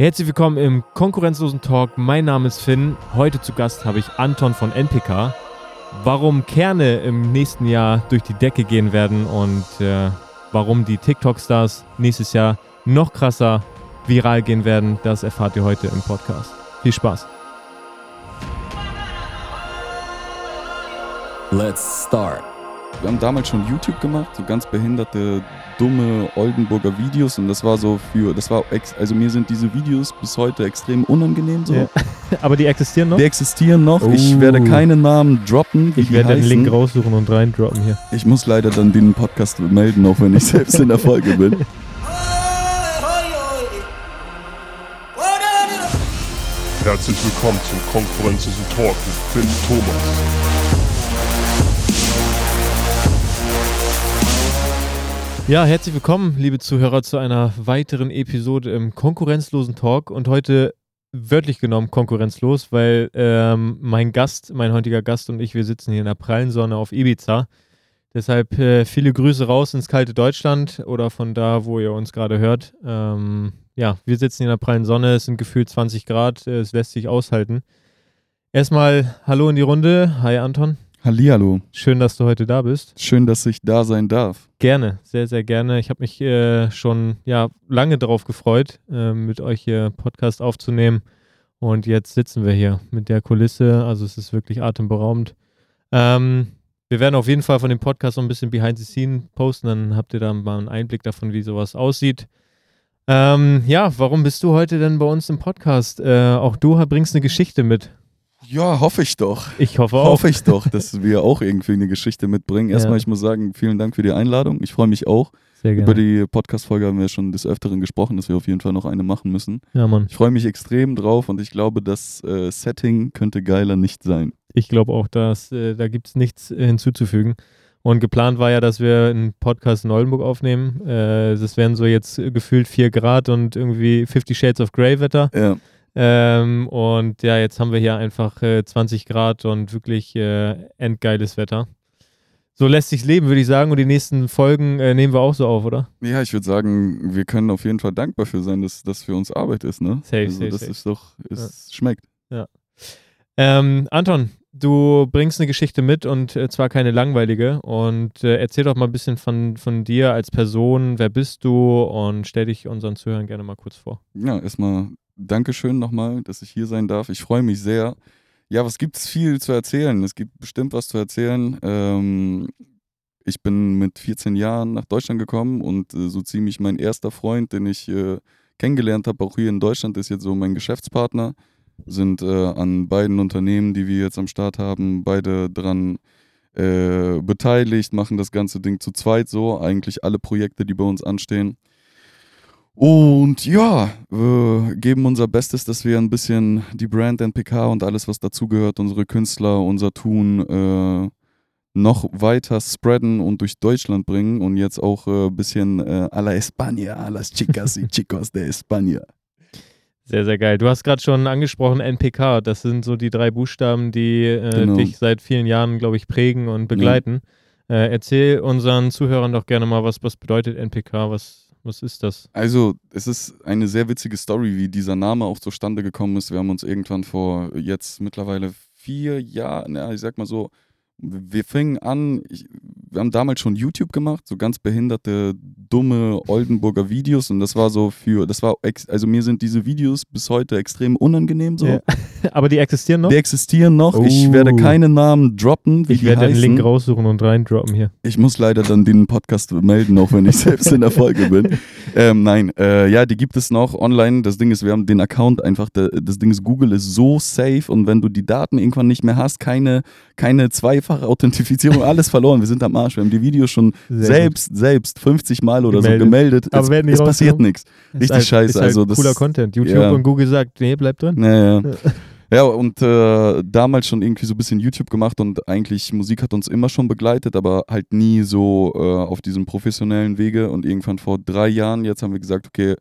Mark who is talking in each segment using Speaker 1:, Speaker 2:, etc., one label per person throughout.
Speaker 1: Herzlich willkommen im konkurrenzlosen Talk. Mein Name ist Finn. Heute zu Gast habe ich Anton von NPK. Warum Kerne im nächsten Jahr durch die Decke gehen werden und äh, warum die TikTok-Stars nächstes Jahr noch krasser viral gehen werden, das erfahrt ihr heute im Podcast. Viel Spaß.
Speaker 2: Let's start.
Speaker 3: Wir haben damals schon YouTube gemacht, so ganz behinderte, dumme Oldenburger Videos und das war so für, das war, ex, also mir sind diese Videos bis heute extrem unangenehm so.
Speaker 1: Ja. Aber die existieren noch?
Speaker 3: Die existieren noch, ich
Speaker 1: Oh.
Speaker 3: werde keinen Namen droppen.
Speaker 1: ich werde den. Link raussuchen und reindroppen hier.
Speaker 3: Ich muss leider dann den Podcast melden, auch wenn ich selbst in der Folge bin.
Speaker 4: Herzlich willkommen zum konkurrenzlosen Talk mit Finn Thomas.
Speaker 1: Ja, herzlich willkommen, liebe Zuhörer, zu einer weiteren Episode im konkurrenzlosen Talk und heute wörtlich genommen konkurrenzlos, weil ähm, mein Gast, mein heutiger Gast und ich, wir sitzen hier in der prallen Sonne auf Ibiza. Deshalb äh, viele Grüße raus ins kalte Deutschland oder von da, wo ihr uns gerade hört. Ähm, ja, wir sitzen hier in der prallen Sonne, es sind gefühlt 20 Grad, äh, es lässt sich aushalten. Erstmal Hallo in die Runde. Hi Anton,
Speaker 3: Hallihallo,
Speaker 1: schön, dass du heute da bist.
Speaker 3: schön, dass ich da sein darf.
Speaker 1: Gerne, sehr, sehr gerne. Ich habe mich äh, schon ja, lange darauf gefreut, äh, mit euch hier Podcast aufzunehmen. Und jetzt sitzen wir hier mit der Kulisse. Also es ist wirklich atemberaubend. Ähm, wir werden auf jeden Fall von dem Podcast so ein bisschen behind the scene posten. Dann habt ihr da mal einen Einblick davon, wie sowas aussieht. Ähm, ja, warum bist du heute denn bei uns im Podcast? Äh, auch du bringst eine Geschichte mit.
Speaker 3: Ja, hoffe ich doch.
Speaker 1: Ich hoffe auch.
Speaker 3: Hoffe ich doch, dass wir auch irgendwie eine Geschichte mitbringen. Erstmal,
Speaker 1: Ja.
Speaker 3: ich muss sagen, vielen Dank für die Einladung. Ich freue mich auch.
Speaker 1: Sehr
Speaker 3: Über
Speaker 1: gerne.
Speaker 3: die Podcast-Folge haben wir schon des Öfteren gesprochen, dass wir auf jeden Fall noch eine machen müssen.
Speaker 1: Ja, Mann.
Speaker 3: Ich freue mich extrem drauf und ich glaube, das äh, Setting könnte geiler nicht sein.
Speaker 1: Ich glaube auch, dass äh, da gibt es nichts äh, hinzuzufügen. Und geplant war ja, dass wir einen Podcast in Oldenburg aufnehmen. Äh, das wären so jetzt gefühlt 4 Grad und irgendwie 50 Shades of Grey Wetter.
Speaker 3: Ja,
Speaker 1: Ähm, und ja, jetzt haben wir hier einfach äh, 20 Grad und wirklich äh, endgeiles Wetter. So lässt sich's leben, würde ich sagen. Und die nächsten Folgen äh, nehmen wir auch so auf, oder?
Speaker 3: ja ich würde sagen, wir können auf jeden Fall dankbar für sein, dass das für uns Arbeit ist. Ne?
Speaker 1: Safe,
Speaker 3: also,
Speaker 1: safe,
Speaker 3: das
Speaker 1: safe.
Speaker 3: ist doch, es schmeckt.
Speaker 1: Ähm, Anton, du bringst eine Geschichte mit und äh, zwar keine langweilige. Und äh, erzähl doch mal ein bisschen von, von dir als Person. Wer bist du? Und stell dich unseren Zuhörern gerne mal kurz vor.
Speaker 3: Ja, erstmal Dankeschön nochmal, dass ich hier sein darf. Ich freue mich sehr. Ja, was gibt es viel zu erzählen? Es gibt bestimmt was zu erzählen. Ähm, ich bin mit 14 Jahren nach Deutschland gekommen und äh, so ziemlich mein erster Freund, den ich äh, kennengelernt habe, auch hier in Deutschland, ist jetzt so mein Geschäftspartner. Sind äh, an beiden Unternehmen, die wir jetzt am Start haben, beide dran äh, beteiligt, machen das ganze Ding zu zweit so. Eigentlich alle Projekte, die bei uns anstehen. Und ja, wir geben unser Bestes, dass wir ein bisschen die Brand NPK und alles, was dazugehört, unsere Künstler, unser Tun äh, noch weiter spreaden und durch Deutschland bringen und jetzt auch äh, ein bisschen äh, a la España, a las chicas y chicos de España.
Speaker 1: Sehr, sehr geil. Du hast gerade schon angesprochen NPK. Das sind so die drei Buchstaben, die äh,
Speaker 3: Genau.
Speaker 1: dich seit vielen Jahren, glaube ich, prägen und begleiten. Äh, erzähl unseren Zuhörern doch gerne mal, was, was bedeutet NPK? Was, was ist das?
Speaker 3: Also, es ist eine sehr witzige Story, wie dieser Name auch zustande gekommen ist. Wir haben uns irgendwann vor jetzt mittlerweile vier Jahren, ja, ich sag mal so, wir fingen an, ich, wir haben damals schon YouTube gemacht, so ganz behinderte, dumme Oldenburger Videos und das war so für, das war, ex, also mir sind diese Videos bis heute extrem unangenehm so.
Speaker 1: Ja. Aber die existieren noch?
Speaker 3: Die existieren noch, ich
Speaker 1: Oh.
Speaker 3: werde keinen Namen droppen,
Speaker 1: ich werde den. Link raussuchen und reindroppen hier.
Speaker 3: Ich muss leider dann den Podcast melden, auch wenn ich selbst in der Folge bin. Ähm, nein, äh, ja, die gibt es noch online. Das Ding ist, wir haben den Account einfach, das Ding ist, Google ist so safe und wenn du die Daten irgendwann nicht mehr hast, keine, keine zweifache Authentifizierung, alles verloren. Wir sind am Arsch. Wir haben die Videos schon
Speaker 1: Sehr
Speaker 3: selbst, selbst 50 Mal oder
Speaker 1: Gemeldet.
Speaker 3: so gemeldet.
Speaker 1: Aber
Speaker 3: es
Speaker 1: werden
Speaker 3: es passiert nichts. Richtig
Speaker 1: halt,
Speaker 3: scheiße.
Speaker 1: Ist halt
Speaker 3: also das,
Speaker 1: cooler Content. YouTube
Speaker 3: ja.
Speaker 1: und Google sagt, nee, bleib drin.
Speaker 3: ja, ja. Ja, und äh, damals schon irgendwie so ein bisschen YouTube gemacht und eigentlich Musik hat uns immer schon begleitet, aber halt nie so äh, auf diesem professionellen Wege. Und irgendwann vor drei Jahren, jetzt haben wir gesagt, okay,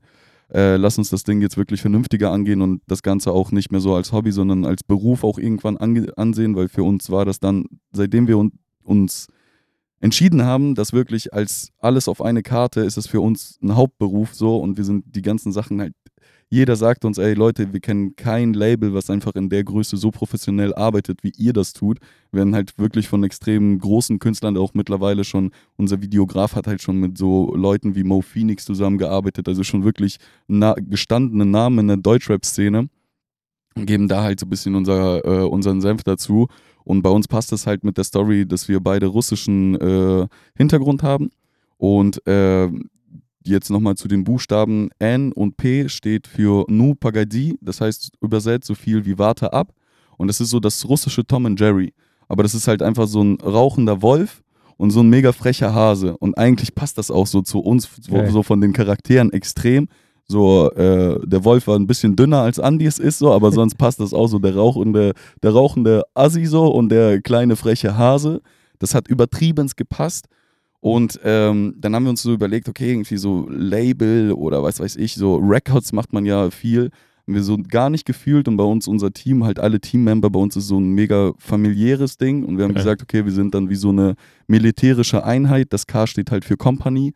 Speaker 3: äh, lass uns das Ding jetzt wirklich vernünftiger angehen und das Ganze auch nicht mehr so als Hobby, sondern als Beruf auch irgendwann ansehen, weil für uns war das dann, seitdem wir un uns entschieden haben, dass wirklich als alles auf eine Karte ist es für uns ein Hauptberuf so und wir sind die ganzen Sachen halt jeder sagt uns, ey Leute, wir kennen kein Label, was einfach in der Größe so professionell arbeitet, wie ihr das tut. Wir werden halt wirklich von extrem großen Künstlern auch mittlerweile schon, unser Videograf hat halt schon mit so Leuten wie Mo Phoenix zusammengearbeitet, also schon wirklich na gestandene Namen in der Deutschrap-Szene geben da halt so ein bisschen unser, äh, unseren Senf dazu. Und bei uns passt es halt mit der Story, dass wir beide russischen äh, Hintergrund haben. Und äh, jetzt nochmal zu den Buchstaben N und P steht für Nu Pagadi, das heißt übersetzt so viel wie Warte ab. Und das ist so das russische Tom and Jerry. Aber das ist halt einfach so ein rauchender Wolf und so ein mega frecher Hase. Und eigentlich passt das auch so zu uns,
Speaker 1: Geil.
Speaker 3: so von den Charakteren extrem. So, äh, der Wolf war ein bisschen dünner als Andy es ist, so, aber sonst passt das auch so. Der rauchende, der rauchende Assi so und der kleine freche Hase. Das hat übertrieben gepasst. Und ähm, dann haben wir uns so überlegt, okay, irgendwie so Label oder was weiß ich, so Records macht man ja viel. Haben wir so gar nicht gefühlt und bei uns unser Team, halt alle Teammember, bei uns ist so ein mega familiäres Ding und wir haben
Speaker 1: Ja.
Speaker 3: gesagt, okay, wir sind dann wie so eine militärische Einheit. Das K steht halt für Company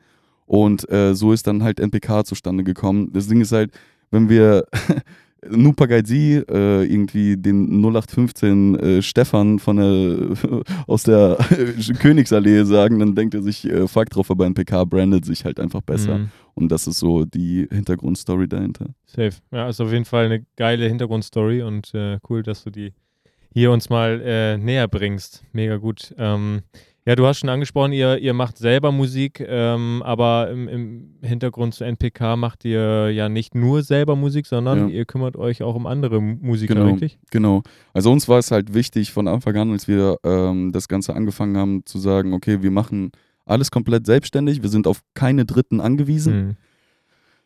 Speaker 3: und äh, so ist dann halt NPK zustande gekommen. Das Ding ist halt, wenn wir Nupagaizi äh, irgendwie den 0815 äh, Stefan von der, aus der Königsallee sagen, dann denkt er sich, äh, fuck drauf, aber NPK brandet sich halt einfach besser.
Speaker 1: Mhm.
Speaker 3: Und das ist so die Hintergrundstory dahinter.
Speaker 1: Safe. Ja, ist auf jeden Fall eine geile Hintergrundstory und äh, cool, dass du die hier uns mal äh, näher bringst. Mega gut. Ähm, ja, du hast schon angesprochen, ihr, ihr macht selber Musik, ähm, aber im, im Hintergrund zu NPK macht ihr ja nicht nur selber Musik, sondern
Speaker 3: Ja.
Speaker 1: ihr kümmert euch auch um andere Musiker,
Speaker 3: Genau.
Speaker 1: richtig?
Speaker 3: Genau. Also uns war es halt wichtig von Anfang an, als wir ähm, das Ganze angefangen haben, zu sagen, okay, wir machen alles komplett selbstständig, wir sind auf keine Dritten angewiesen.
Speaker 1: Mhm.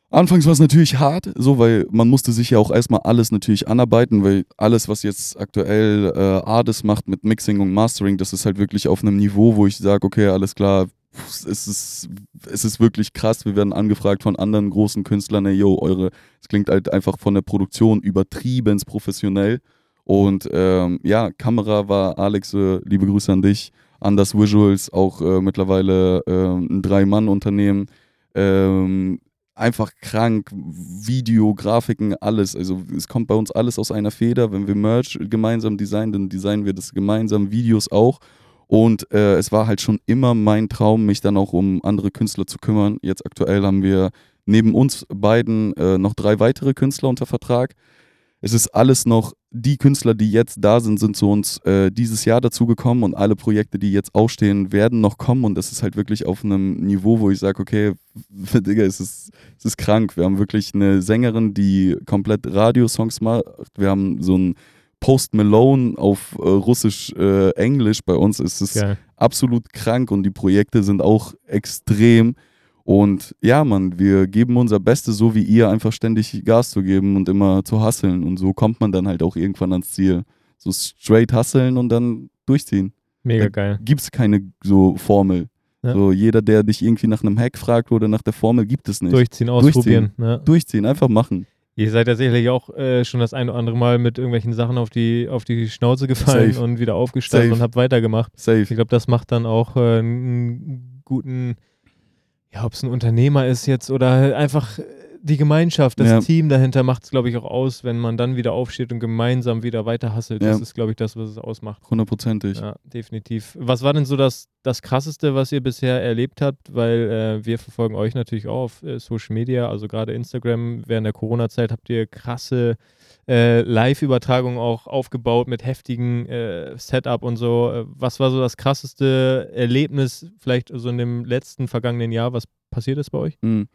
Speaker 3: Anfangs war es natürlich hart, so, weil man musste sich ja auch erstmal alles natürlich anarbeiten, weil alles, was jetzt aktuell äh, Ades macht mit Mixing und Mastering, das ist halt wirklich auf einem Niveau, wo ich sage, okay, alles klar, es ist, es ist wirklich krass. Wir werden angefragt von anderen großen Künstlern, ey, yo, eure, es klingt halt einfach von der Produktion übertrieben professionell. Und ähm, ja, Kamera war Alex, äh, liebe Grüße an dich. Anders Visuals, auch äh, mittlerweile äh, ein Drei-Mann-Unternehmen. Ähm, einfach krank, Video, Grafiken, alles. Also es kommt bei uns alles aus einer Feder. Wenn wir Merch gemeinsam designen, dann designen wir das gemeinsam, Videos auch. Und äh, es war halt schon immer mein Traum, mich dann auch um andere Künstler zu kümmern. Jetzt aktuell haben wir neben uns beiden äh, noch drei weitere Künstler unter Vertrag. Es ist alles noch, die Künstler, die jetzt da sind, sind zu uns äh, dieses Jahr dazugekommen und alle Projekte, die jetzt ausstehen, werden noch kommen und das ist halt wirklich auf einem Niveau, wo ich sage, okay, Digga, es ist, es ist krank. Wir haben wirklich eine Sängerin, die komplett Radiosongs macht. Wir haben so ein Post Malone auf äh, Russisch, äh, Englisch bei uns. Es ist
Speaker 1: Geil.
Speaker 3: absolut krank und die Projekte sind auch extrem. Und ja, Mann, wir geben unser Bestes, so wie ihr, einfach ständig Gas zu geben und immer zu hasseln. Und so kommt man dann halt auch irgendwann ans Ziel. So straight hasseln und dann durchziehen.
Speaker 1: Mega
Speaker 3: Ja.
Speaker 1: geil.
Speaker 3: Gibt es keine so Formel.
Speaker 1: Ja.
Speaker 3: So jeder, der dich irgendwie nach einem Hack fragt oder nach der Formel, gibt es nicht.
Speaker 1: Durchziehen, ausprobieren. Ne?
Speaker 3: Durchziehen, einfach machen.
Speaker 1: Ihr seid tatsächlich auch äh, schon das ein oder andere Mal mit irgendwelchen Sachen auf die, auf die Schnauze gefallen
Speaker 3: Safe.
Speaker 1: und wieder aufgestanden
Speaker 3: Safe.
Speaker 1: und habt weitergemacht. Ich
Speaker 3: Safe.
Speaker 1: glaube, das macht dann auch äh, einen guten, ja, ob es ein Unternehmer ist jetzt oder halt einfach äh, die Gemeinschaft, das
Speaker 3: Ja.
Speaker 1: Team dahinter macht es, glaube ich, auch aus, wenn man dann wieder aufsteht und gemeinsam wieder weiter hasselt. Das
Speaker 3: Ja.
Speaker 1: ist, glaube ich, das, was es ausmacht.
Speaker 3: Hundertprozentig.
Speaker 1: Ja, definitiv. Was war denn so das, das Krasseste, was ihr bisher erlebt habt? Weil äh, wir verfolgen euch natürlich auch auf äh, Social Media, also gerade Instagram. Während der Corona-Zeit habt ihr krasse äh, Live-Übertragungen auch aufgebaut mit heftigen äh, Setup und so. Äh, was war so das krasseste Erlebnis, vielleicht so in dem letzten vergangenen Jahr, was passiert ist bei euch?
Speaker 3: Mhm.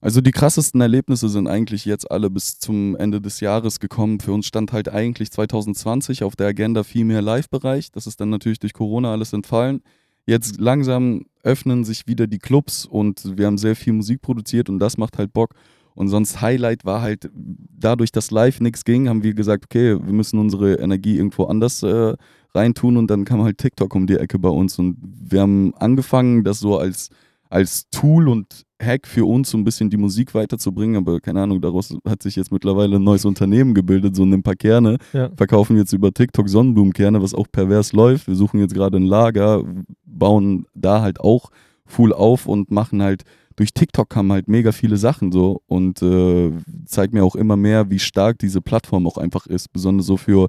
Speaker 3: Also die krassesten Erlebnisse sind eigentlich jetzt alle bis zum Ende des Jahres gekommen. Für uns stand halt eigentlich 2020 auf der Agenda viel mehr Live-Bereich. Das ist dann natürlich durch Corona alles entfallen. Jetzt langsam öffnen sich wieder die Clubs und wir haben sehr viel Musik produziert und das macht halt Bock. Und sonst Highlight war halt, dadurch, dass live nichts ging, haben wir gesagt, okay, wir müssen unsere Energie irgendwo anders äh, reintun und dann kam halt TikTok um die Ecke bei uns und wir haben angefangen, das so als, als Tool und Hack für uns, so ein bisschen die Musik weiterzubringen, aber keine Ahnung, daraus hat sich jetzt mittlerweile ein neues Unternehmen gebildet, so ein paar Kerne,
Speaker 1: Ja.
Speaker 3: verkaufen jetzt über TikTok Sonnenblumenkerne, was auch pervers läuft. Wir suchen jetzt gerade ein Lager, bauen da halt auch full auf und machen halt durch TikTok kamen halt mega viele Sachen so und äh, zeigt mir auch immer mehr, wie stark diese Plattform auch einfach ist, besonders so für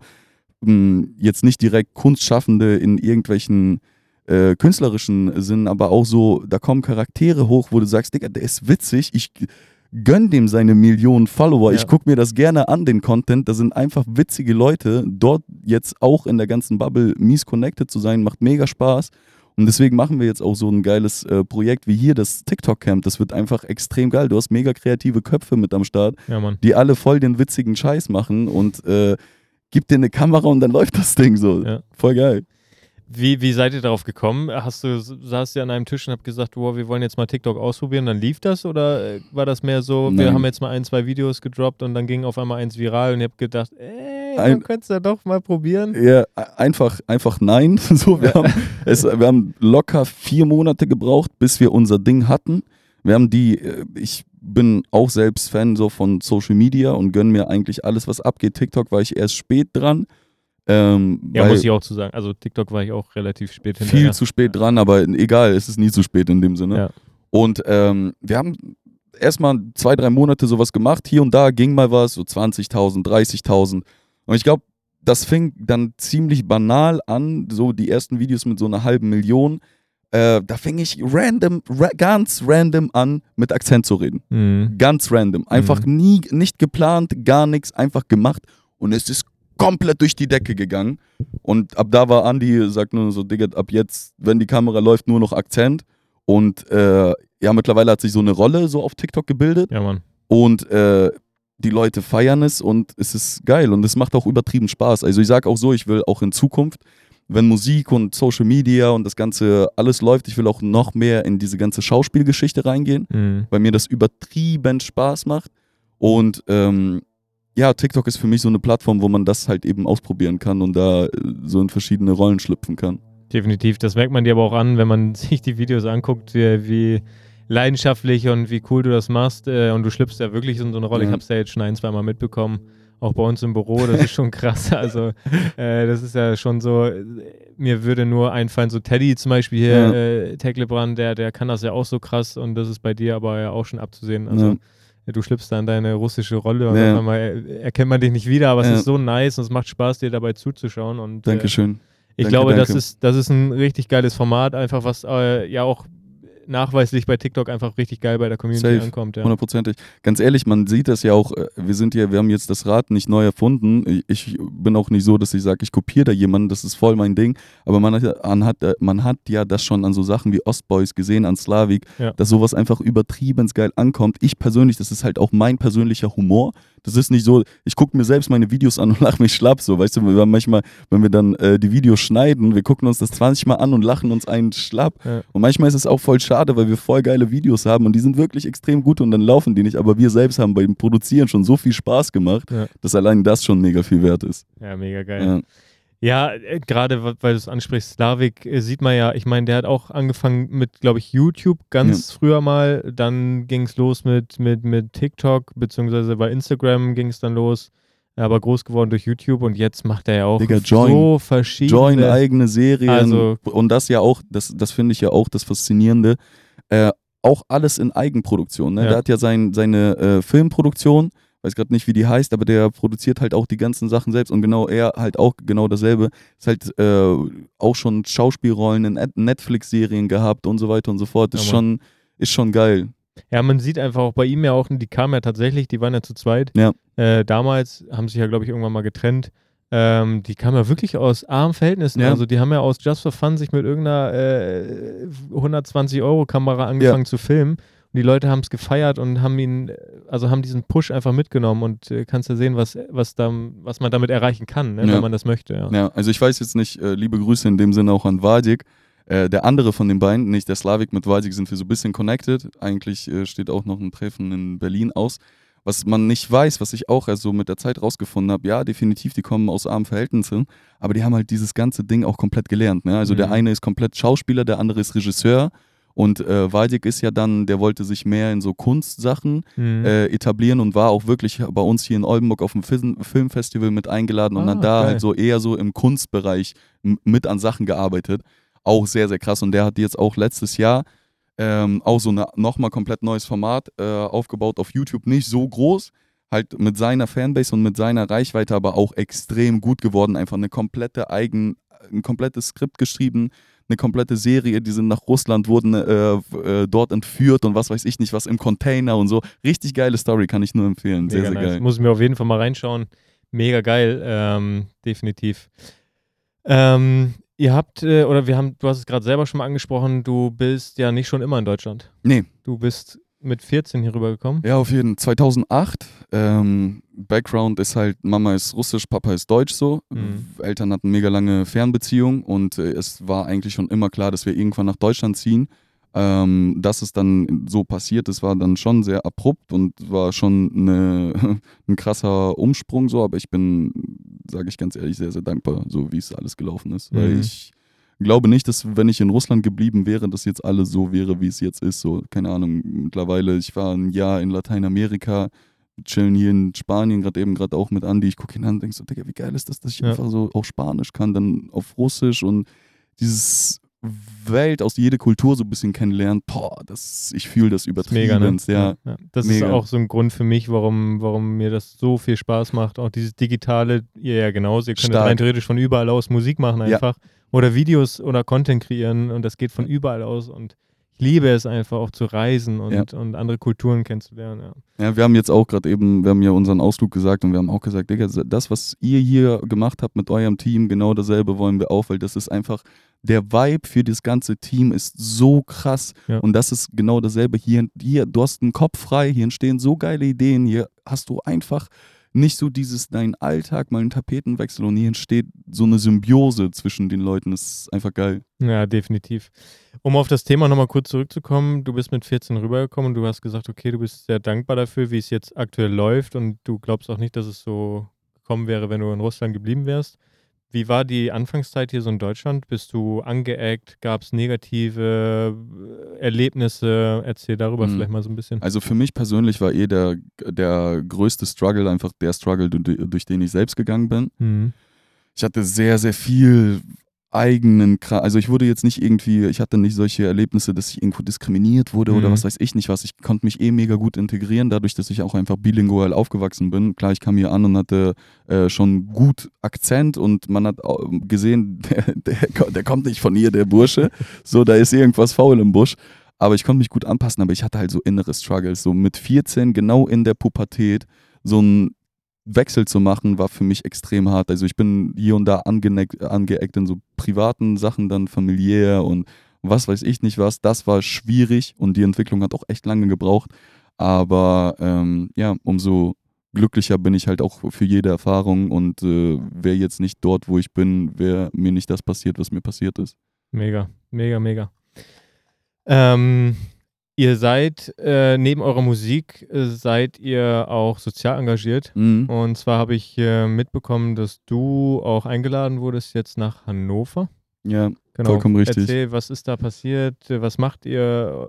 Speaker 3: mh, jetzt nicht direkt Kunstschaffende in irgendwelchen äh, künstlerischen Sinn, aber auch so, da kommen Charaktere hoch, wo du sagst, Digga, der ist witzig, ich gönn dem seine Millionen Follower,
Speaker 1: Ja.
Speaker 3: ich gucke mir das gerne an, den Content, da sind einfach witzige Leute, dort jetzt auch in der ganzen Bubble mies connected zu sein, macht mega Spaß. Und deswegen machen wir jetzt auch so ein geiles äh, Projekt wie hier, das TikTok-Camp. Das wird einfach extrem geil. Du hast mega kreative Köpfe mit am Start,
Speaker 1: Ja,
Speaker 3: die alle voll den witzigen Scheiß machen und äh, gib dir eine Kamera und dann läuft das Ding so.
Speaker 1: Ja.
Speaker 3: Voll geil.
Speaker 1: Wie, wie seid ihr darauf gekommen? Hast du, saßt ihr an einem Tisch und habt gesagt, wow, wir wollen jetzt mal TikTok ausprobieren, dann lief das? Oder äh, war das mehr so, wir
Speaker 3: Nein.
Speaker 1: haben jetzt mal ein, zwei Videos gedroppt und dann ging auf einmal eins viral und ihr habt gedacht, ey,
Speaker 3: Ein-
Speaker 1: man könnte es ja doch mal probieren?
Speaker 3: Ja, einfach, einfach nein. So, wir, haben, es, wir haben locker vier Monate gebraucht, bis wir unser Ding hatten. Wir haben die, äh, ich bin auch selbst Fan so von Social Media und gönn mir eigentlich alles, was abgeht. TikTok war ich erst spät dran. Ähm,
Speaker 1: Ja, muss ich auch zu sagen. Also TikTok war ich auch relativ spät
Speaker 3: viel
Speaker 1: hinterher.
Speaker 3: zu spät dran, aber egal, es ist nie zu spät in dem Sinne.
Speaker 1: Ja.
Speaker 3: Und ähm, wir haben erstmal zwei, drei Monate sowas gemacht. Hier und da ging mal was, so 20.000, 30.000. Und ich glaube, das fing dann ziemlich banal an, so die ersten Videos mit so einer halben Million. Äh, da fing ich random, ra ganz random an, mit Akzent zu reden.
Speaker 1: Mhm.
Speaker 3: Ganz random. Einfach nie, nicht geplant, gar nichts, einfach gemacht. Und es ist komplett durch die Decke gegangen. Und ab da war Andi, sagt nur so, Digga, ab jetzt, wenn die Kamera läuft, nur noch Akzent. Und äh, ja, mittlerweile hat sich so eine Rolle so auf TikTok gebildet.
Speaker 1: Ja, Mann.
Speaker 3: Und äh, die Leute feiern es und es ist geil und es macht auch übertrieben Spaß. Also ich sage auch so, ich will auch in Zukunft, wenn Musik und Social Media und das Ganze alles läuft, ich will auch noch mehr in diese ganze Schauspielgeschichte reingehen
Speaker 1: Mhm.
Speaker 3: weil mir das übertrieben Spaß macht. Und ähm, ja, TikTok ist für mich so eine Plattform, wo man das halt eben ausprobieren kann und da äh, so in verschiedene Rollen schlüpfen kann.
Speaker 1: Definitiv. Das merkt man dir aber auch an, wenn man sich die Videos anguckt, wie, wie leidenschaftlich und wie cool du das machst. Äh, und du schlüpfst ja wirklich in so eine Rolle. Ich
Speaker 3: Ja.
Speaker 1: habe es ja jetzt schon ein, zwei Mal mitbekommen. Auch bei uns im Büro, das ist schon krass. Also, äh, das ist ja schon so. äh, Mir würde nur einfallen, so Teddy zum Beispiel hier,
Speaker 3: Ja.
Speaker 1: äh, Tecklebrand, der, der kann das ja auch so krass und das ist bei dir aber ja auch schon abzusehen. Also,
Speaker 3: Ja.
Speaker 1: Du schlüpfst da in deine russische Rolle und
Speaker 3: Ja.
Speaker 1: äh, erkennt man dich nicht wieder, aber es
Speaker 3: Ja.
Speaker 1: ist so nice und es macht Spaß, dir dabei zuzuschauen. Und, äh,
Speaker 3: Dankeschön.
Speaker 1: ich
Speaker 3: Danke,
Speaker 1: glaube, das
Speaker 3: danke.
Speaker 1: ist, das ist ein richtig geiles Format, einfach was äh, ja auch nachweislich bei TikTok einfach richtig geil bei der Community
Speaker 3: Safe.
Speaker 1: ankommt. Ja.
Speaker 3: Hundertprozentig. Ganz ehrlich, man sieht das ja auch, äh, wir sind ja, wir haben jetzt das Rad nicht neu erfunden. Ich, bin auch nicht so, dass ich sage, ich kopiere da jemanden, das ist voll mein Ding. Aber man hat, ja- man hat, äh, man hat ja das schon an so Sachen wie Ostboys gesehen, an Slavik,
Speaker 1: Ja.
Speaker 3: dass sowas einfach übertrieben geil ankommt. Ich persönlich, das ist halt auch mein persönlicher Humor. Das ist nicht so, ich gucke mir selbst meine Videos an und lache mich schlapp so, weißt du, wir haben manchmal, wenn wir dann äh, die Videos schneiden, wir gucken uns das 20 Mal an und lachen uns einen schlapp.
Speaker 1: Ja.
Speaker 3: Und manchmal ist es auch voll schade, weil wir voll geile Videos haben und die sind wirklich extrem gut und dann laufen die nicht, aber wir selbst haben beim Produzieren schon so viel Spaß gemacht,
Speaker 1: Ja.
Speaker 3: dass allein das schon mega viel wert ist.
Speaker 1: ja, mega geil.
Speaker 3: Ja.
Speaker 1: Ja, äh, gerade weil du es ansprichst, Slavik äh, sieht man ja, ich meine, der hat auch angefangen mit, glaube ich, YouTube ganz früher mal. Dann ging es los mit, mit, mit TikTok, beziehungsweise bei Instagram ging es dann los. Aber groß geworden durch YouTube und jetzt macht er ja auch
Speaker 3: Digga, Join.
Speaker 1: so verschiedene.
Speaker 3: Join eigene Serien
Speaker 1: Also-
Speaker 3: und das ja auch, das, das finde ich ja auch das Faszinierende, äh, auch alles in Eigenproduktion. Ne?
Speaker 1: Ja.
Speaker 3: Der hat ja sein, seine äh, Filmproduktion, weiß gerade nicht, wie die heißt, aber der produziert halt auch die ganzen Sachen selbst und genau er halt auch genau dasselbe. Ist halt äh, auch schon Schauspielrollen in Net- Netflix-Serien gehabt und so weiter und so fort. Ist
Speaker 1: Ja,
Speaker 3: schon, ist schon geil.
Speaker 1: Ja, man sieht einfach auch bei ihm ja auch, die kamen ja tatsächlich, die waren ja zu zweit.
Speaker 3: Ja.
Speaker 1: Äh, damals haben sich ja, glaube ich, irgendwann mal getrennt. Ähm, die kamen ja wirklich aus armen Verhältnissen.
Speaker 3: Ja.
Speaker 1: Also die haben ja aus Just for Fun sich mit irgendeiner äh, 120-Euro-Kamera angefangen zu filmen. Und die Leute haben es gefeiert und haben ihn, also haben diesen Push einfach mitgenommen und äh, kannst ja sehen, was, was, da, was man damit erreichen kann, ne,
Speaker 3: Ja.
Speaker 1: wenn man das möchte. Ja.
Speaker 3: Ja, also ich weiß jetzt nicht, äh, liebe Grüße in dem Sinne auch an Vadik. Äh, der andere von den beiden, nicht der Slavik mit Vadik, sind wir so ein bisschen connected. Eigentlich äh, steht auch noch ein Treffen in Berlin aus. Was man nicht weiß, was ich auch also mit der Zeit rausgefunden habe, ja, definitiv, die kommen aus armen Verhältnissen, aber die haben halt dieses ganze Ding auch komplett gelernt. Ne? Also der
Speaker 1: Mhm.
Speaker 3: eine ist komplett Schauspieler, der andere ist Regisseur. Und äh, Vadik ist ja dann, der wollte sich mehr in so Kunstsachen
Speaker 1: Mhm.
Speaker 3: äh, etablieren und war auch wirklich bei uns hier in Oldenburg auf dem Film Filmfestival mit eingeladen und
Speaker 1: Ah,
Speaker 3: hat da
Speaker 1: geil.
Speaker 3: halt so eher so im Kunstbereich mit an Sachen gearbeitet. Auch sehr, sehr krass. Und der hat jetzt auch letztes Jahr Ähm, auch so ein nochmal komplett neues Format äh, aufgebaut auf YouTube, nicht so groß, halt mit seiner Fanbase und mit seiner Reichweite aber auch extrem gut geworden. Einfach eine komplette eigen, ein komplettes Skript geschrieben, eine komplette Serie, die sind nach Russland, wurden äh, äh, dort entführt und was weiß ich nicht, was im Container und so. Richtig geile Story, kann ich nur empfehlen. Sehr,
Speaker 1: Mega
Speaker 3: sehr
Speaker 1: nice.
Speaker 3: geil.
Speaker 1: Muss ich mir auf jeden Fall mal reinschauen. Mega geil, ähm, definitiv. Ähm, ihr habt, äh, oder wir haben, du hast es gerade selber schon mal angesprochen, du bist ja nicht schon immer in Deutschland.
Speaker 3: Nee,
Speaker 1: Du bist mit 14 hier rübergekommen.
Speaker 3: Ja, auf jeden Fall. 2008. Ähm, Background ist halt, Mama ist russisch, Papa ist deutsch so.
Speaker 1: Mhm.
Speaker 3: Eltern hatten mega lange Fernbeziehung und äh, es war eigentlich schon immer klar, dass wir irgendwann nach Deutschland ziehen. Ähm, dass es dann so passiert ist, war dann schon sehr abrupt und war schon eine, ein krasser Umsprung so, aber ich bin, sage ich ganz ehrlich, sehr, sehr dankbar, so wie es alles gelaufen ist. Weil
Speaker 1: Mhm.
Speaker 3: ich glaube nicht, dass wenn ich in Russland geblieben wäre, dass jetzt alles so wäre, wie es jetzt ist. So, keine Ahnung, mittlerweile, ich war ein Jahr in Lateinamerika, chillen hier in Spanien, gerade eben gerade auch mit Andi. Ich gucke ihn an und denke so, Digga, wie geil ist das, dass ich
Speaker 1: Ja.
Speaker 3: einfach so auf Spanisch kann, dann auf Russisch und dieses Welt aus jeder Kultur so ein bisschen kennenlernen. Boah, das, ich fühle das
Speaker 1: Das ist mega, ne?
Speaker 3: übertrieben. Ja.
Speaker 1: ja. Das
Speaker 3: Mega.
Speaker 1: ist auch so ein Grund für mich, warum, warum mir das so viel Spaß macht. Auch dieses Digitale, ihr ja genauso. Ihr könnt rein theoretisch von überall aus Musik machen
Speaker 3: Ja.
Speaker 1: einfach. Oder Videos oder Content kreieren und das geht von überall aus. Und liebe es einfach auch zu reisen und,
Speaker 3: Ja.
Speaker 1: und andere Kulturen kennenzulernen. Ja.
Speaker 3: Ja, wir haben jetzt auch gerade eben, wir haben ja unseren Ausflug gesagt und wir haben auch gesagt, Digga, das, was ihr hier gemacht habt mit eurem Team, genau dasselbe wollen wir auch, weil das ist einfach, der Vibe für das ganze Team ist so krass
Speaker 1: Ja.
Speaker 3: und das ist genau dasselbe hier. Hier, du hast einen Kopf frei, hier entstehen so geile Ideen, hier hast du einfach nicht so dieses, dein Alltag, mal einen Tapetenwechsel und hier entsteht so eine Symbiose zwischen den Leuten, das ist einfach geil.
Speaker 1: Ja, definitiv. Um auf das Thema nochmal kurz zurückzukommen, du bist mit 14 rübergekommen und du hast gesagt, okay, du bist sehr dankbar dafür, wie es jetzt aktuell läuft und du glaubst auch nicht, dass es so gekommen wäre, wenn du in Russland geblieben wärst. Wie war die Anfangszeit hier so in Deutschland? Bist du angeeckt? Gab es negative äh, Erlebnisse? Erzähl darüber
Speaker 3: Mhm.
Speaker 1: vielleicht mal so ein bisschen.
Speaker 3: Also für mich persönlich war eh der, der größte Struggle einfach der Struggle, du- durch den ich selbst gegangen bin.
Speaker 1: Mhm.
Speaker 3: ich hatte sehr, sehr viel eigenen Kram. Also ich wurde jetzt nicht irgendwie, ich hatte nicht solche Erlebnisse, dass ich irgendwo diskriminiert wurde oder
Speaker 1: Mhm.
Speaker 3: was weiß ich nicht was. Ich konnte mich eh mega gut integrieren, dadurch, dass ich auch einfach bilingual aufgewachsen bin. Klar, ich kam hier an und hatte äh, schon gut Akzent und man hat gesehen, der, der, der kommt nicht von hier, der Bursche. So, da ist irgendwas faul im Busch. Aber ich konnte mich gut anpassen, aber ich hatte halt so innere Struggles. So mit 14, genau in der Pubertät, so ein Wechsel zu machen, war für mich extrem hart. Also ich bin hier und da angeeckt, angeeckt in so privaten Sachen, dann familiär und was weiß ich nicht was. Das war schwierig und die Entwicklung hat auch echt lange gebraucht. Aber ähm, ja, umso glücklicher bin ich halt auch für jede Erfahrung und äh, wäre jetzt nicht dort, wo ich bin, wäre mir nicht das passiert, was mir passiert ist.
Speaker 1: Mega, mega, mega. Ähm, ihr seid äh, neben eurer Musik, äh, seid ihr auch sozial engagiert.
Speaker 3: Mhm.
Speaker 1: Und zwar habe ich äh, mitbekommen, dass du auch eingeladen wurdest jetzt nach Hannover.
Speaker 3: Ja,
Speaker 1: Genau.
Speaker 3: Vollkommen richtig.
Speaker 1: Erzähl, was ist da passiert? Was macht ihr?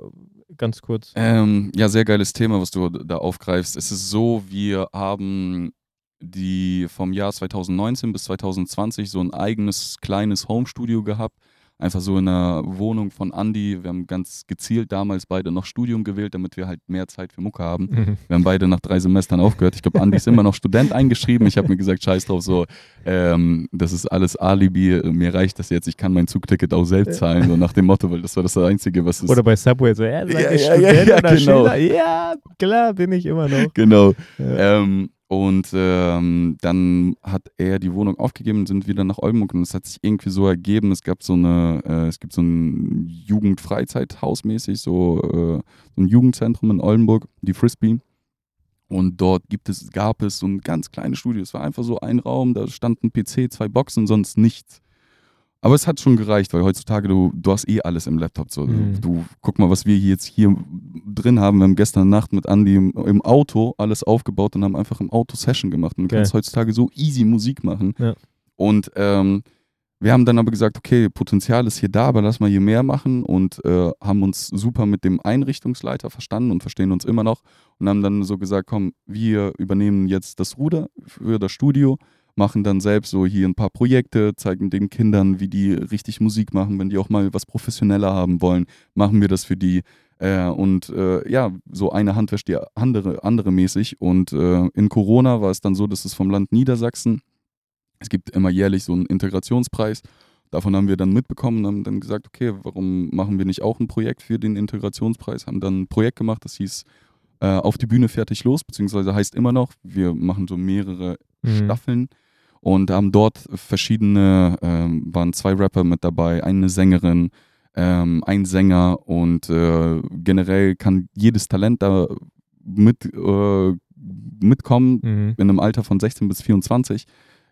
Speaker 1: Ganz kurz.
Speaker 3: Ähm, ja, sehr geiles Thema, was du da aufgreifst. Es ist so, wir haben die vom Jahr 2019 bis 2020 so ein eigenes kleines Homestudio gehabt. Einfach so in einer Wohnung von Andy. Wir haben ganz gezielt damals beide noch Studium gewählt, damit wir halt mehr Zeit für Mucke haben.
Speaker 1: Mhm.
Speaker 3: Wir haben beide nach drei Semestern aufgehört. Ich glaube, Andi ist immer noch Student eingeschrieben. Ich habe mir gesagt, scheiß drauf, so, ähm, das ist alles Alibi. Mir reicht das jetzt. Ich kann mein Zugticket auch selbst zahlen, so nach dem Motto, weil das war das Einzige, was es.
Speaker 1: Oder bei Subway so, ja,
Speaker 3: Ja, ja,
Speaker 1: Student
Speaker 3: ja, genau.
Speaker 1: Ja, klar, bin ich immer noch.
Speaker 3: genau. Ähm, und ähm, dann hat er die Wohnung aufgegeben und sind wieder nach Oldenburg und es hat sich irgendwie so ergeben, es gab so eine, äh, es gibt so ein Jugendfreizeithaus mäßig, so, äh, so ein Jugendzentrum in Oldenburg, die Frisbee. Und dort gibt es, gab es so ein ganz kleines Studio. Es war einfach so ein Raum, da stand ein PC, zwei Boxen, sonst nichts. Aber es hat schon gereicht, weil heutzutage du, du hast eh alles im Laptop. So.
Speaker 1: Mhm.
Speaker 3: Du guck mal, was wir hier jetzt hier drin haben. Wir haben gestern Nacht mit Andy im, im Auto alles aufgebaut und haben einfach im Auto Session gemacht. Und du
Speaker 1: Geil.
Speaker 3: kannst heutzutage so easy Musik machen.
Speaker 1: Ja.
Speaker 3: Und ähm, wir haben dann aber gesagt, okay, Potenzial ist hier da, aber lass mal hier mehr machen und äh, haben uns super mit dem Einrichtungsleiter verstanden und verstehen uns immer noch und haben dann so gesagt, komm, wir übernehmen jetzt das Ruder für das Studio, machen dann selbst so hier ein paar Projekte, zeigen den Kindern, wie die richtig Musik machen. Wenn die auch mal was professioneller haben wollen, machen wir das für die. Äh, und äh, ja, so eine Hand wäscht die andere, andere mäßig. Und äh, in Corona war es dann so, dass es vom Land Niedersachsen, es gibt immer jährlich so einen Integrationspreis. Davon haben wir dann mitbekommen und haben dann gesagt, okay, warum machen wir nicht auch ein Projekt für den Integrationspreis? Haben dann ein Projekt gemacht, das hieß äh, Auf die Bühne fertig los, beziehungsweise heißt immer noch, wir machen so mehrere
Speaker 1: Mhm.
Speaker 3: Staffeln und haben dort verschiedene, ähm, waren zwei Rapper mit dabei, eine Sängerin, ähm, ein Sänger und äh, generell kann jedes Talent da mit, äh, mitkommen
Speaker 1: Mhm.
Speaker 3: in einem Alter von 16 bis 24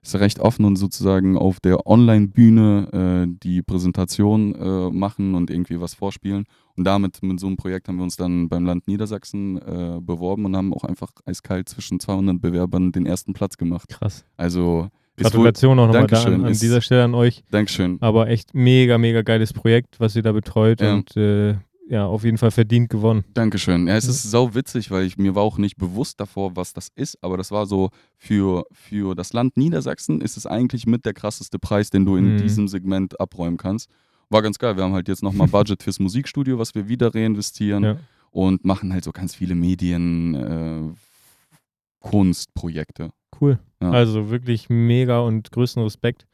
Speaker 3: ist recht offen und sozusagen auf der Online-Bühne äh, die Präsentation äh, machen und irgendwie was vorspielen. Und damit, mit so einem Projekt haben wir uns dann beim Land Niedersachsen äh, beworben und haben auch einfach eiskalt zwischen 200 Bewerbern den ersten Platz gemacht.
Speaker 1: Krass.
Speaker 3: Also,
Speaker 1: Gratulation auch nochmal da an, an dieser Stelle an euch.
Speaker 3: Dankeschön.
Speaker 1: Aber echt mega, mega geiles Projekt, was ihr da betreut
Speaker 3: Ja.
Speaker 1: und äh, ja, auf jeden Fall verdient gewonnen.
Speaker 3: Dankeschön. Ja, es
Speaker 1: Ja.
Speaker 3: ist sau witzig, weil ich, mir war auch nicht bewusst davor, was das ist, aber das war so, für, für das Land Niedersachsen ist es eigentlich mit der krasseste Preis, den du in
Speaker 1: Mhm.
Speaker 3: diesem Segment abräumen kannst. War ganz geil. Wir haben halt jetzt nochmal Budget fürs Musikstudio, was wir wieder reinvestieren
Speaker 1: Ja.
Speaker 3: und machen halt so ganz viele Medien, äh, Kunstprojekte.
Speaker 1: Cool.
Speaker 3: Ja.
Speaker 1: Also wirklich mega und größten Respekt,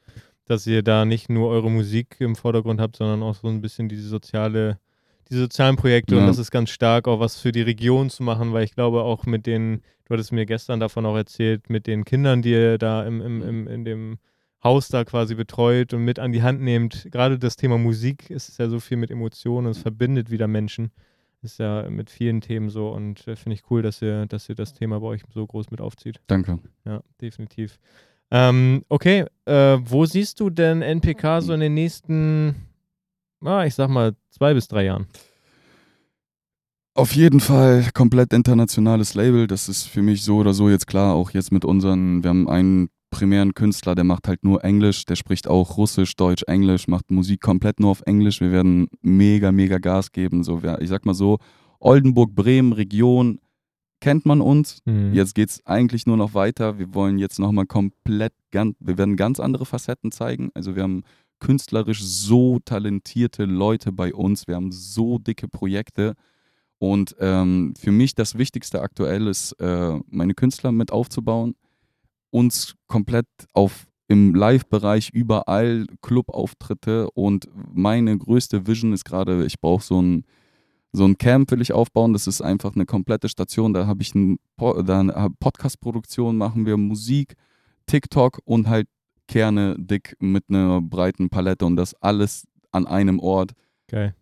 Speaker 1: dass ihr da nicht nur eure Musik im Vordergrund habt, sondern auch so ein bisschen diese soziale, diese sozialen Projekte und
Speaker 3: Ja.
Speaker 1: das ist ganz stark, auch was für die Region zu machen, weil ich glaube auch mit den, du hattest mir gestern davon auch erzählt, mit den Kindern, die ihr da im, im, im, in dem Haus da quasi betreut und mit an die Hand nehmt. Gerade das Thema Musik ist ja so viel mit Emotionen, es verbindet wieder Menschen. Ist ja mit vielen Themen so und äh, finde ich cool, dass ihr, dass ihr das Thema bei euch so groß mit aufzieht.
Speaker 3: Danke.
Speaker 1: Ja, definitiv. Ähm, okay, äh, wo siehst du denn NPK so in den nächsten, ah, ich sag mal, zwei bis drei Jahren?
Speaker 3: Auf jeden Fall komplett internationales Label. Das ist für mich so oder so jetzt klar. Auch jetzt mit unseren, wir haben einen primären Künstler, der macht halt nur Englisch, der spricht auch Russisch, Deutsch, Englisch, macht Musik komplett nur auf Englisch. Wir werden mega, mega Gas geben. So, ich sag mal so, Oldenburg, Bremen, Region kennt man uns.
Speaker 1: Mhm.
Speaker 3: Jetzt geht es eigentlich nur noch weiter. Wir wollen jetzt nochmal komplett, ganz, wir werden ganz andere Facetten zeigen. Also wir haben künstlerisch so talentierte Leute bei uns. Wir haben so dicke Projekte. Und ähm, für mich das Wichtigste aktuell ist, äh, meine Künstler mit aufzubauen, uns komplett auf im Live-Bereich überall Clubauftritte und meine größte Vision ist gerade, ich brauche so ein so ein Camp will ich aufbauen. Das ist einfach eine komplette Station. Da habe ich ein po da eine Podcast-Produktion, machen wir Musik, TikTok und halt Kerne dick mit einer breiten Palette und das alles an einem Ort.
Speaker 1: Geil.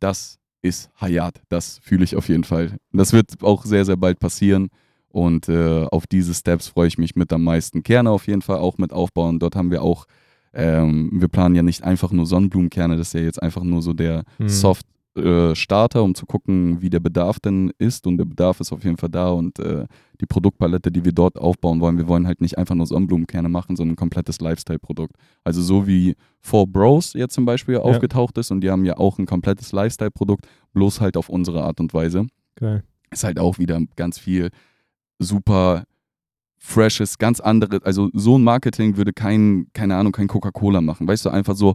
Speaker 3: Das ist Hayat. Das fühle ich auf jeden Fall. Das wird auch sehr, sehr bald passieren. Und äh, auf diese Steps freue ich mich mit am meisten. Kerne auf jeden Fall auch mit aufbauen. Dort haben wir auch, ähm, wir planen ja nicht einfach nur Sonnenblumenkerne, das ist ja jetzt einfach nur so der
Speaker 1: Mhm.
Speaker 3: Soft äh, Starter, um zu gucken, wie der Bedarf denn ist. Und der Bedarf ist auf jeden Fall da. Und äh, die Produktpalette, die wir dort aufbauen wollen, wir wollen halt nicht einfach nur Sonnenblumenkerne machen, sondern ein komplettes Lifestyle-Produkt. Also so wie Four Bros jetzt zum Beispiel aufgetaucht ist und die haben ja auch ein komplettes Lifestyle-Produkt, bloß halt auf unsere Art und Weise
Speaker 1: Geil.
Speaker 3: ist halt auch wieder ganz viel super freshes, ganz andere, also so ein Marketing würde kein, keine Ahnung, kein Coca-Cola machen. Weißt du, einfach so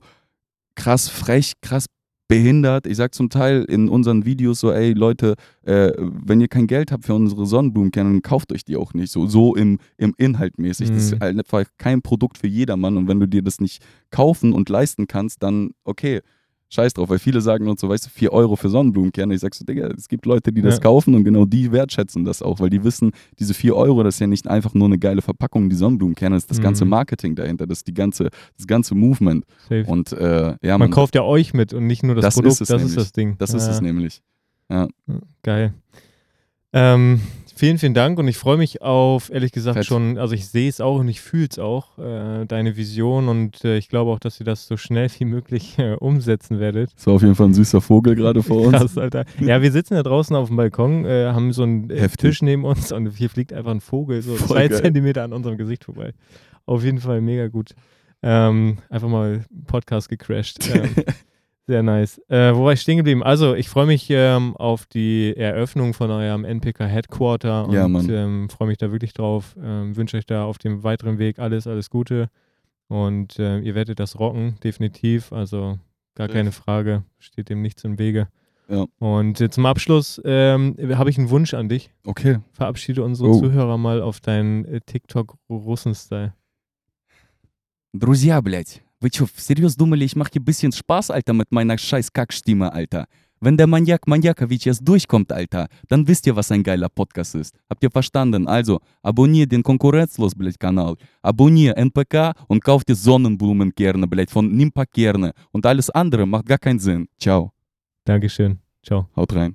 Speaker 3: krass frech, krass behindert. Ich sag zum Teil in unseren Videos so, ey Leute, äh, wenn ihr kein Geld habt für unsere Sonnenblumenkerne, dann kauft euch die auch nicht. So, so im, im Inhalt mäßig. Das
Speaker 1: Mhm.
Speaker 3: ist halt einfach kein Produkt für jedermann. Und wenn du dir das nicht kaufen und leisten kannst, dann okay, scheiß drauf. Weil viele sagen uns so, weißt du, 4 Euro für Sonnenblumenkerne. Ich sag so, Digga, es gibt Leute, die das
Speaker 1: Ja.
Speaker 3: kaufen und genau die wertschätzen das auch, weil die wissen, diese 4 Euro, das ist ja nicht einfach nur eine geile Verpackung, die Sonnenblumenkerne, das ist das ganze
Speaker 1: Mhm.
Speaker 3: Marketing dahinter, das ist die ganze, das ganze Movement.
Speaker 1: Safe.
Speaker 3: Und äh, ja,
Speaker 1: Man kauft ja euch mit und nicht nur das,
Speaker 3: Das
Speaker 1: Produkt,
Speaker 3: ist
Speaker 1: das
Speaker 3: nämlich.
Speaker 1: ist das Ding.
Speaker 3: das ist
Speaker 1: Ja.
Speaker 3: es nämlich.
Speaker 1: Geil. Ähm, vielen, vielen Dank und ich freue mich auf, ehrlich gesagt,
Speaker 3: Fett.
Speaker 1: schon, also ich sehe es auch und ich fühle es auch, äh, deine Vision und äh, ich glaube auch, dass ihr das so schnell wie möglich äh, umsetzen werdet.
Speaker 3: Das war auf jeden Fall ein süßer Vogel gerade vor uns.
Speaker 1: Krass, Alter. Ja, wir sitzen da draußen auf dem Balkon, äh, haben so einen äh,
Speaker 3: Heftig.
Speaker 1: Tisch neben uns und hier fliegt einfach ein Vogel so
Speaker 3: Voll
Speaker 1: zwei
Speaker 3: geil.
Speaker 1: Zentimeter an unserem Gesicht vorbei. Auf jeden Fall mega gut. Ähm, einfach mal Podcast gecrashed. Ähm, Sehr nice. Äh, wo war ich stehen geblieben? Also, ich freue mich ähm, auf die Eröffnung von eurem NPK Headquarter und
Speaker 5: Ja, Mann.
Speaker 1: ähm, freue mich da wirklich drauf. Ähm, Wünsche euch da auf dem weiteren Weg alles, alles Gute. Und äh, ihr werdet das rocken, definitiv. Also, gar
Speaker 5: Safe.
Speaker 1: keine Frage. Steht dem nichts im Wege.
Speaker 5: Ja.
Speaker 1: Und äh, zum Abschluss ähm, habe ich einen Wunsch an dich.
Speaker 5: Okay.
Speaker 1: Verabschiede unsere
Speaker 5: Oh.
Speaker 1: Zuhörer mal auf deinen äh, TikTok-Russen-Style.
Speaker 3: Друзья, блядь, вы чё, всерьез думали, ich mache hier bisschen Spaß, Alter, mit meiner scheiß Kackstimme, Alter? Wenn der Maniak Maniakovic jetzt durchkommt, Alter, dann wisst ihr, was ein geiler Podcast ist. Habt ihr verstanden? Also, abonniert den Konkurrenzlos, blядь, Kanal. Abonniert NPK und kauft dir Sonnenblumenkerne, blядь, von Nimpa Kerne. Und alles andere macht gar keinen Sinn. Ciao.
Speaker 1: Dankeschön. Ciao.
Speaker 5: Haut rein.